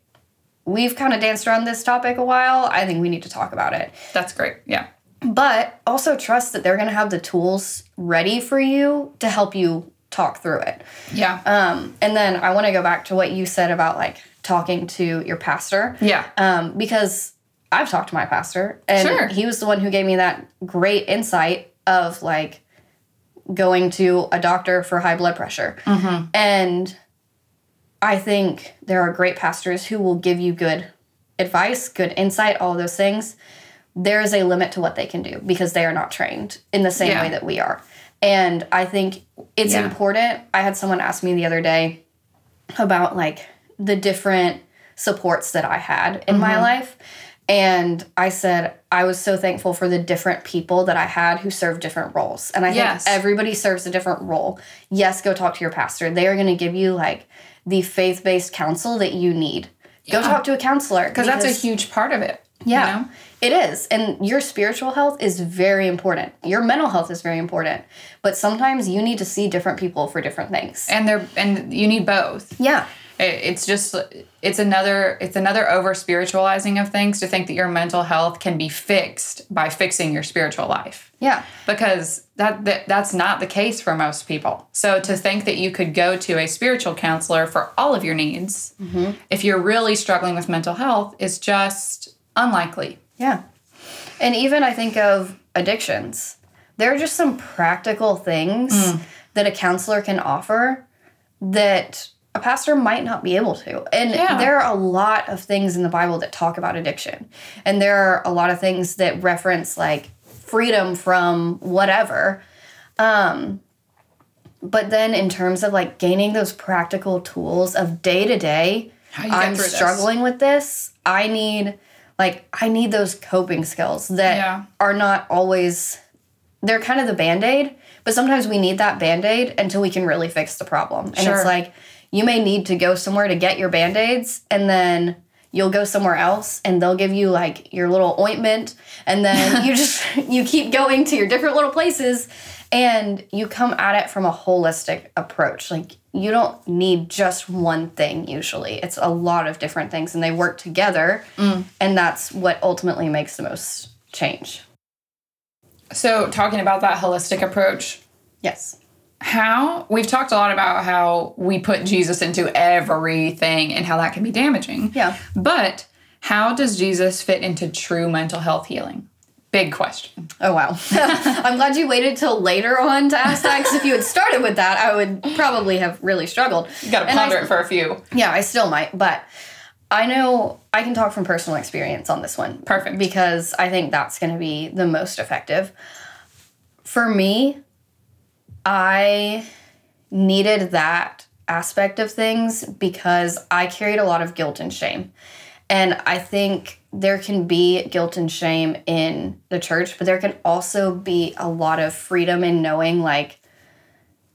we've kind of danced around this topic a while. I think we need to talk about it." That's great. Yeah. But also trust that they're going to have the tools ready for you to help you talk through it. Yeah. Um, and then I want to go back to what you said about like talking to your pastor. yeah. Um, because I've talked to my pastor and Sure. he was the one who gave me that great insight of like going to a doctor for high blood pressure. Mm-hmm. And I think there are great pastors who will give you good advice, good insight, all those things. There is a limit to what they can do because they are not trained in the same Yeah. way that we are. And I think it's Yeah. important. I had someone ask me the other day about like the different supports that I had in Mm-hmm. my life. And I said, I was so thankful for the different people that I had who served different roles. And I Yes. think everybody serves a different role. Yes, go talk to your pastor. They are going to give you like the faith based counsel that you need. Go talk to a counselor. Because that's a huge part of it. yeah, You know? it is. And your spiritual health is very important. Your mental health is very important. But sometimes you need to see different people for different things. And they're and you need both. Yeah. It, it's just it's another it's another over spiritualizing of things to think that your mental health can be fixed by fixing your spiritual life. Yeah. because that, that that's not the case for most people. So to think that you could go to a spiritual counselor for all of your needs mm-hmm. if you're really struggling with mental health is just unlikely. Yeah. And even I think of addictions. There are just some practical things mm. that a counselor can offer that a pastor might not be able to. And Yeah. there are a lot of things in the Bible that talk about addiction. And there are a lot of things that reference like freedom from whatever. Um but then in terms of like gaining those practical tools of day to day, How you get I'm through this. struggling with this. I need like I need those coping skills that Yeah. are not always they're kind of the band-aid, but sometimes we need that band-aid until we can really fix the problem. And Sure. it's like you may need to go somewhere to get your band-aids and then you'll go somewhere else and they'll give you like your little ointment and then you *laughs* just you keep going to your different little places and you come at it from a holistic approach. Like you don't need just one thing usually. It's a lot of different things and they work together mm. and that's what ultimately makes the most change. So talking about that holistic approach, yes how we've talked a lot about how we put Jesus into everything and how that can be damaging. Yeah. But how does Jesus fit into true mental health healing? Big question. oh wow *laughs* i'm glad you waited till later on to ask that because if you had started with that i would probably have really struggled You got to And I- ponder it for a few. Yeah, I still might, but I know I can talk from personal experience on this one. Perfect. Because I think that's going to be the most effective. For me, I needed that aspect of things because I carried a lot of guilt and shame. And I think there can be guilt and shame in the church, but there can also be a lot of freedom in knowing, like,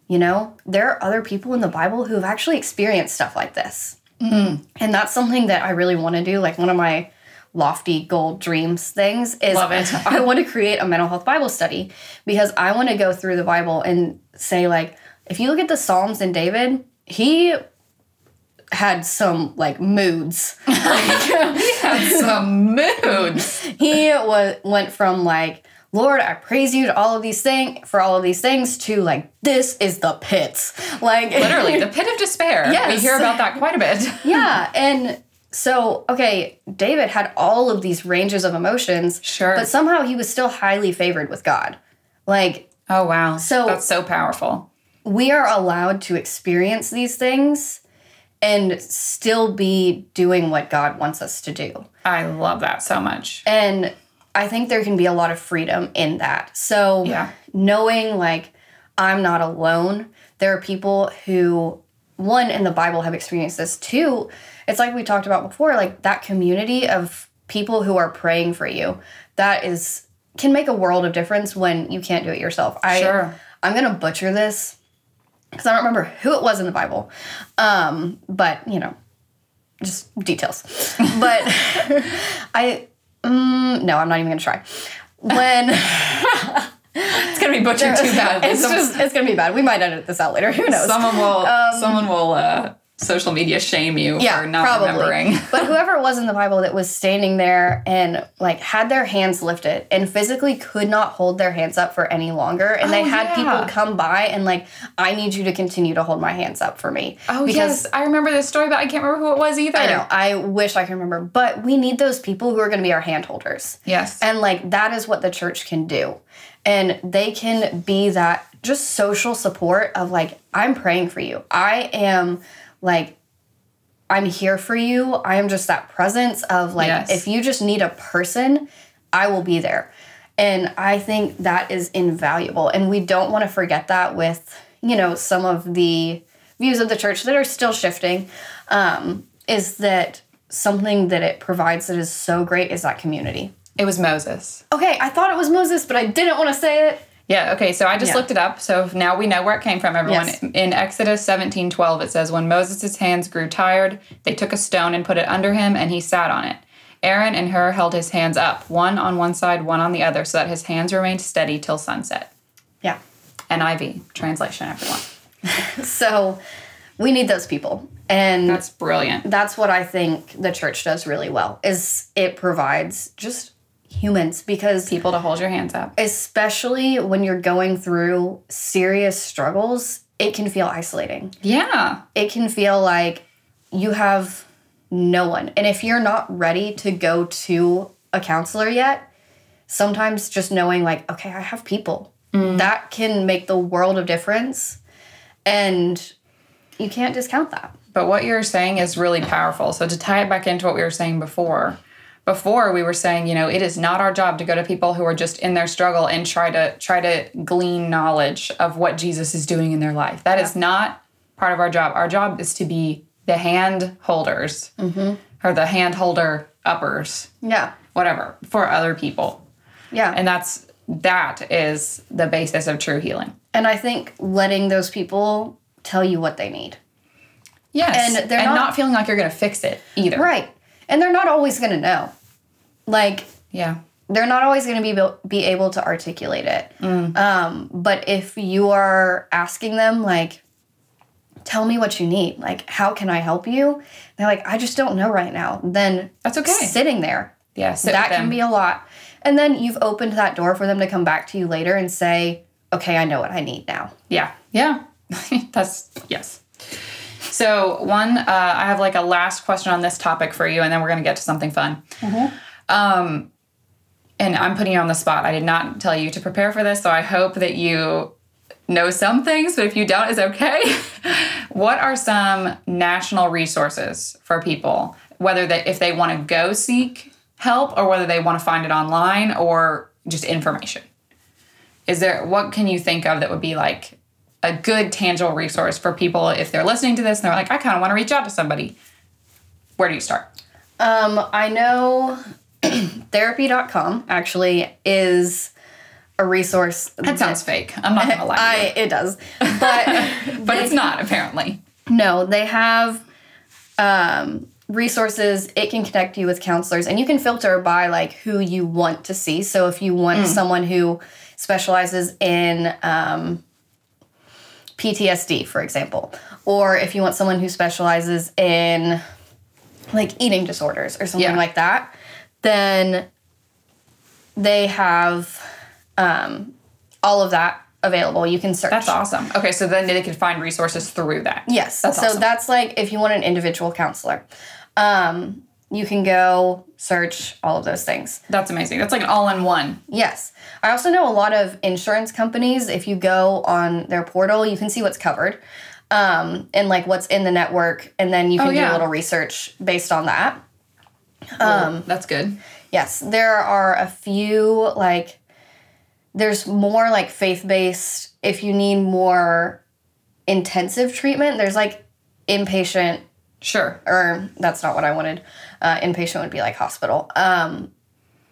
you know, there are other people in the Bible who have actually experienced stuff like this. Mm. And that's something that I really want to do. Like, one of my lofty goal dreams things is Love it. *laughs* I want to create a mental health Bible study because I want to go through the Bible and say, like, if you look at the Psalms and David, he had some like moods. *laughs* *laughs* he Had some moods. he was went from like Lord, I praise you to all of these things for all of these things to like this is the pits. Like Literally, the pit of despair. We hear about that quite a bit. yeah, and so okay, David had all of these ranges of emotions, Sure. but somehow he was still highly favored with God. Like Oh wow. So- that's so powerful. we are allowed to experience these things and still be doing what God wants us to do. I love that so much. And I think there can be a lot of freedom in that. So, Yeah. knowing like I'm not alone, there are people who, one, in the Bible have experienced this. Two, it's like we talked about before, like that community of people who are praying for you. That is, can make a world of difference when you can't do it yourself. I, Sure. I'm going to butcher this because I don't remember who it was in the Bible. Um, but, you know, just details. But *laughs* I, mm, no, I'm not even going to try. When *laughs* It's gonna be butchered too bad. *laughs* it's just, it's going to be bad. We might edit this out later. Who knows? someone will someone will uh, social media shame you yeah, for not probably. remembering. *laughs* but whoever it was in the Bible that was standing there and like had their hands lifted and physically could not hold their hands up for any longer, and they Oh, had yeah. people come by and like, I need you to continue to hold my hands up for me. Oh yes, I remember this story, but I can't remember who it was either. I know. I wish I could remember, but we need those people who are going to be our hand holders. Yes. And like that is what the church can do. And they can be that just social support of like, I'm praying for you. I am like, I'm here for you. I am just that presence of like, Yes. if you just need a person, I will be there. And I think that is invaluable. And we don't want to forget that with, you know, some of the views of the church that are still shifting. Um, is that something that it provides that is so great is that community. it was Moses. Okay, I thought it was Moses, but I didn't want to say it. Yeah, okay, so I just Yeah. looked it up. So now we know where it came from, everyone. Yes. In Exodus 17 12, it says, When Moses' hands grew tired, they took a stone and put it under him, and he sat on it. Aaron and Hur held his hands up, one on one side, one on the other, so that his hands remained steady till sunset. Yeah. NIV translation, everyone. *laughs* So we need those people. And That's brilliant. that's what I think the church does really well is it provides just humans because People to hold your hands up. especially when you're going through serious struggles, it can feel isolating. Yeah. It can feel like you have no one. And if you're not ready to go to a counselor yet, sometimes just knowing like, okay, I have people. Mm. That can make the world of difference. And you can't discount that. But what you're saying is really powerful. So to tie it back into what we were saying before, before we were saying, you know, it is not our job to go to people who are just in their struggle and try to try to glean knowledge of what Jesus is doing in their life. That is not part of our job. Our job is to be the hand holders mm-hmm. or the hand holder uppers, Yeah. whatever, for other people. Yeah. And that's that is the basis of true healing. And I think letting those people tell you what they need. Yes. And they're and not- not feeling like you're going to fix it either. Right. And they're not always going to know. Like, Yeah. they're not always going to be able, be able to articulate it. Um, but if you are asking them, like, tell me what you need, like, how can I help you? They're like, I just don't know right now. Then That's okay. Sitting there, Yeah. sit that can be a lot. And then you've opened that door for them to come back to you later and say, okay, I know what I need now. Yeah. Yeah. *laughs* That's yes. So one, uh, I have like a last question on this topic for you, and then we're gonna get to something fun. Um, and I'm putting you on the spot. I did not tell you to prepare for this, so I hope that you know some things. But if you don't, it's okay. *laughs* what are some national resources for people, whether they if they want to go seek help or whether they want to find it online or just information? is there what can you think of that would be like a good tangible resource for people if they're listening to this and they're like i kind of want to reach out to somebody where do you start Um, I know *clears throat* therapy.com actually is a resource. that sounds fake i'm not gonna lie *laughs* I it does. *laughs* But but it's not apparently no, they have um resources. It can connect you with counselors and you can filter by like who you want to see. So if you want someone who specializes in um PTSD, for example, or if you want someone who specializes in like eating disorders or something Yeah. like that, then they have um, all of that available. You can search. That's awesome. Okay, so then they can find resources through that. Yes. That's so awesome. that's like if you want an individual counselor, um, you can go search all of those things. That's amazing. That's like an all-in-one. Yes. I also know a lot of insurance companies, if you go on their portal, you can see what's covered um, and like what's in the network. And then you can do Oh, yeah. a little research based on that. Um, that's good. Yes. There are a few, like, there's more like faith based. If you need more intensive treatment, there's like inpatient Sure. or that's not what I wanted. Uh, inpatient would be like hospital. Um,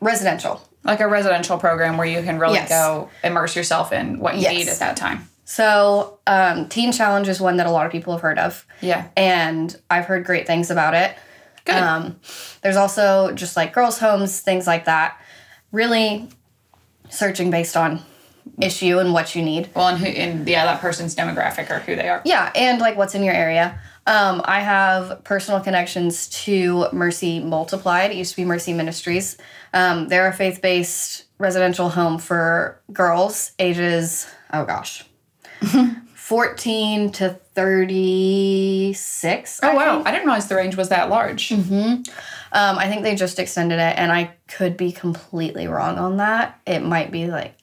residential. Like a residential program where you can really Yes. go immerse yourself in what you Yes. need at that time. So, um, Teen Challenge is one that a lot of people have heard of. Yeah. And I've heard great things about it. Good. Um, there's also just like girls' homes, things like that. Really searching based on issue and what you need. well, and who and yeah, that person's demographic or who they are. Yeah, and like what's in your area. Um, I have personal connections to Mercy Multiplied. It used to be Mercy Ministries. Um, they're a faith based residential home for girls ages, oh gosh, *laughs* 14 to 36. Oh I wow, think. I didn't realize the range was that large. Um, I think they just extended it, and I could be completely wrong on that. It might be like,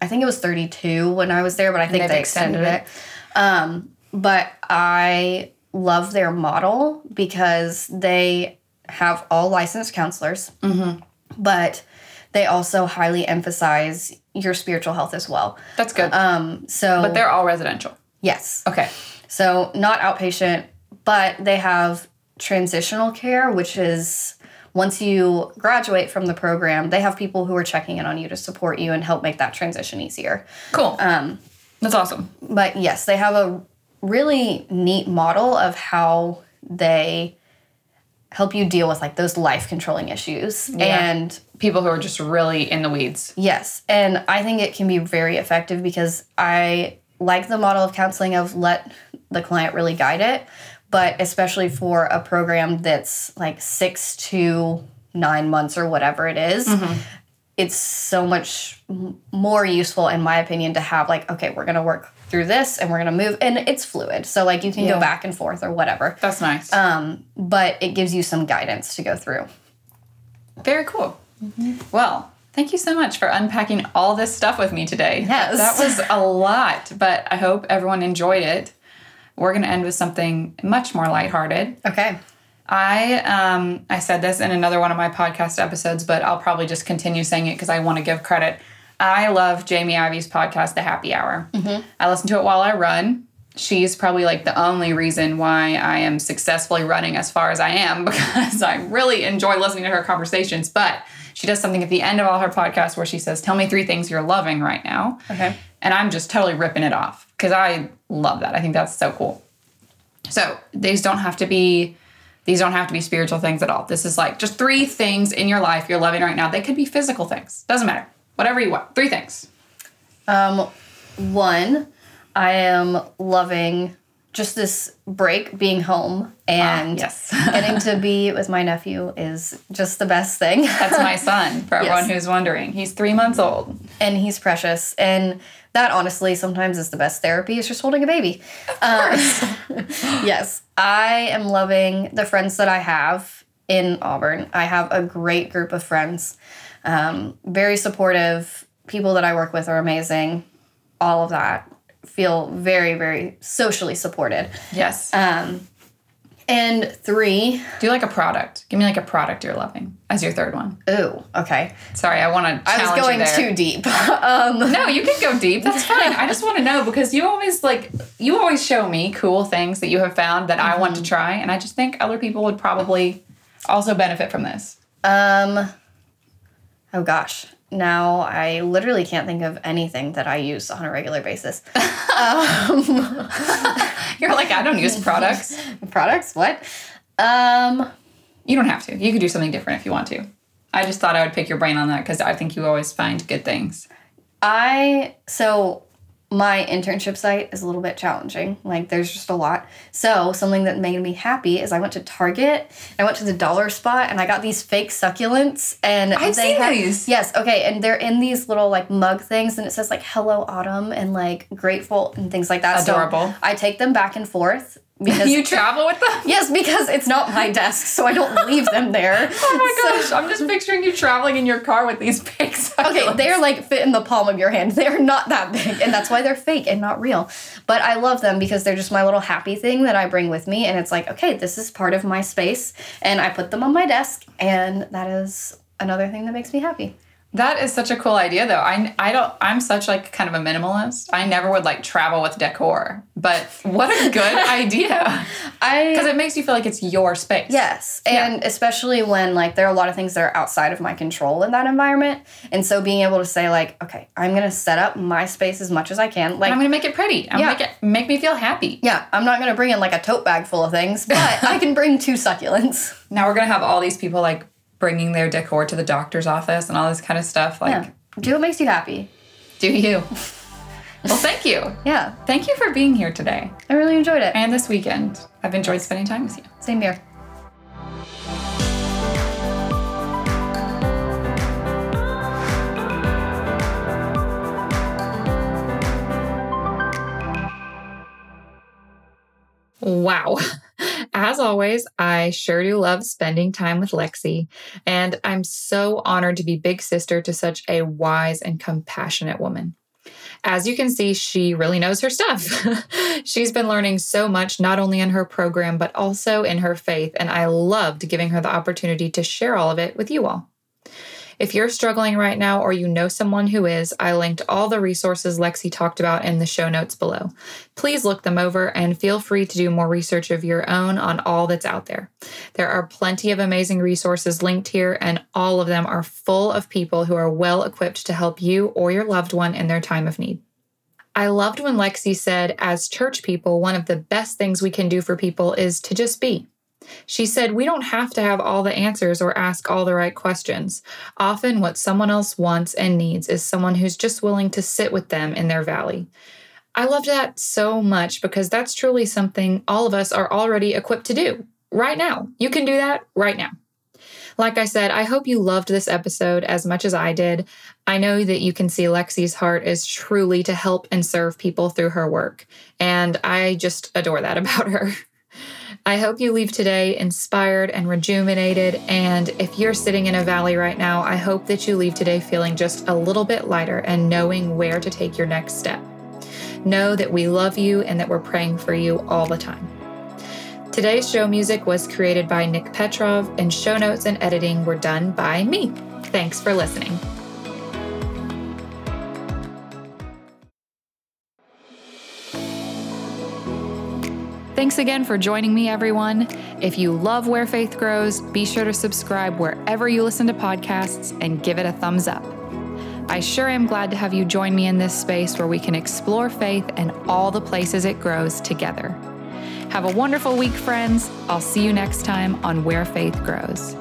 I think it was 32 when I was there, but I think they've extended, extended it. Um, but I love their model because they have all licensed counselors, but they also highly emphasize your spiritual health as well. That's good. Um, so, but they're all residential. Yes. Okay. So not outpatient, but they have transitional care, which is once you graduate from the program, they have people who are checking in on you to support you and help make that transition easier. Cool. Um, That's awesome. but yes, they have a really neat model of how they help you deal with like those life controlling issues and People who are just really in the weeds. Yes, and I think it can be very effective because I like the model of counseling of let the client really guide it, but especially for a program that's like 6 to 9 months or whatever it is, It's so much more useful in my opinion to have like okay, we're going to work through this and we're going to move and it's fluid. So like you can Yeah. go back and forth or whatever. That's nice. Um, but it gives you some guidance to go through. Very cool. Well, thank you so much for unpacking all this stuff with me today. Yes. That was a lot, but I hope everyone enjoyed it. We're going to end with something much more lighthearted. Okay. I um I said this in another one of my podcast episodes, but I'll probably just continue saying it because I want to give credit. I love Jamie Ivey's podcast, The Happy Hour. I listen to it while I run. She's probably like the only reason why I am successfully running as far as I am *laughs* because I really enjoy listening to her conversations. But she does something at the end of all her podcasts where she says, Tell me three things you're loving right now. Okay. And I'm just totally ripping it off because I love that. I think that's so cool. So these don't have to be these don't have to be spiritual things at all. This is like just three things in your life you're loving right now. They could be physical things. Doesn't matter. Whatever you want. Three things. Um, one, I am loving just this break, being home, and Ah, yes. *laughs* getting to be with my nephew is just the best thing. That's my son, *laughs* for everyone who's wondering. He's three months old. and he's precious. And that honestly sometimes is the best therapy is just holding a baby. Um, *laughs* yes, I am loving the friends that I have in Auburn. I have a great group of friends, um, very supportive. People that I work with are amazing. All of that feel very, very socially supported. Yes. Um, and three, Do you like a product. Give me like a product you're loving as your third one. ooh, okay. Sorry, I want to I was going too deep. *laughs* um, No, you can go deep. That's *laughs* fine. I just want to know because you always like you always show me cool things that you have found that I want to try, and I just think other people would probably also benefit from this. Um. Oh gosh. Now I literally can't think of anything that I use on a regular basis. *laughs* um, You're like, I don't use products. *laughs* products? What? Um. You don't have to. You could do something different if you want to. I just thought I would pick your brain on that because I think you always find good things. I so my internship site is a little bit challenging. Like there's just a lot. So something that made me happy is I went to Target. I went to the dollar spot and I got these fake succulents and I've they seen have, these. Yes, okay, and they're in these little like mug things and it says like hello autumn and like grateful and things like that. Adorable. So I take them back and forth because You travel with them? Yes, because it's not my desk, so I don't leave them there. *laughs* Oh my gosh, I'm just picturing you traveling in your car with these *laughs* pigs. Okay, they're like fit in the palm of your hand. They're not that big, and that's why they're fake and not real. But I love them because they're just my little happy thing that I bring with me, and it's like, okay, this is part of my space, and I put them on my desk, and that is another thing that makes me happy. That is such a cool idea though. I I don't I'm such like kind of a minimalist. I never would like travel with decor. But what a good *laughs* idea. I Because it makes you feel like it's your space. Yes, and especially when like there are a lot of things that are outside of my control in that environment, and so being able to say like, okay, I'm gonna set up my space as much as I can. Like, I'm gonna make it pretty. I'm Yeah. make it make me feel happy. yeah, I'm not gonna bring in like a tote bag full of things, but *laughs* I can bring two succulents. Now we're gonna have all these people like bringing their decor to the doctor's office and all this kind of stuff. Like, Yeah, do what makes you happy. do you? *laughs* well, thank you. Yeah, Thank you for being here today I really enjoyed it. and this weekend. I've enjoyed spending time with you. Same here. Wow. As always, I sure do love spending time with Lexie, and I'm so honored to be big sister to such a wise and compassionate woman. As you can see, she really knows her stuff. *laughs* She's been learning so much, not only in her program, but also in her faith, and I loved giving her the opportunity to share all of it with you all. If you're struggling right now or you know someone who is, I linked all the resources Lexie talked about in the show notes below. Please look them over and feel free to do more research of your own on all that's out there. There are plenty of amazing resources linked here, and all of them are full of people who are well equipped to help you or your loved one in their time of need. I loved when Lexie said, as church people, one of the best things we can do for people is to just be. She said, We don't have to have all the answers or ask all the right questions. Often, what someone else wants and needs is someone who's just willing to sit with them in their valley. I loved that so much because that's truly something all of us are already equipped to do right now. You can do that right now. Like I said, I hope you loved this episode as much as I did. I know that you can see Lexie's heart is truly to help and serve people through her work, and I just adore that *laughs* about her. I hope you leave today inspired and rejuvenated. And if you're sitting in a valley right now, I hope that you leave today feeling just a little bit lighter and knowing where to take your next step. Know that we love you and that we're praying for you all the time. Today's show music was created by Nick Petrov, and show notes and editing were done by me. Thanks for listening. Thanks again for joining me, everyone. If you love Where Faith Grows, be sure to subscribe wherever you listen to podcasts and give it a thumbs up. I sure am glad to have you join me in this space where we can explore faith and all the places it grows together. Have a wonderful week, friends. I'll see you next time on Where Faith Grows.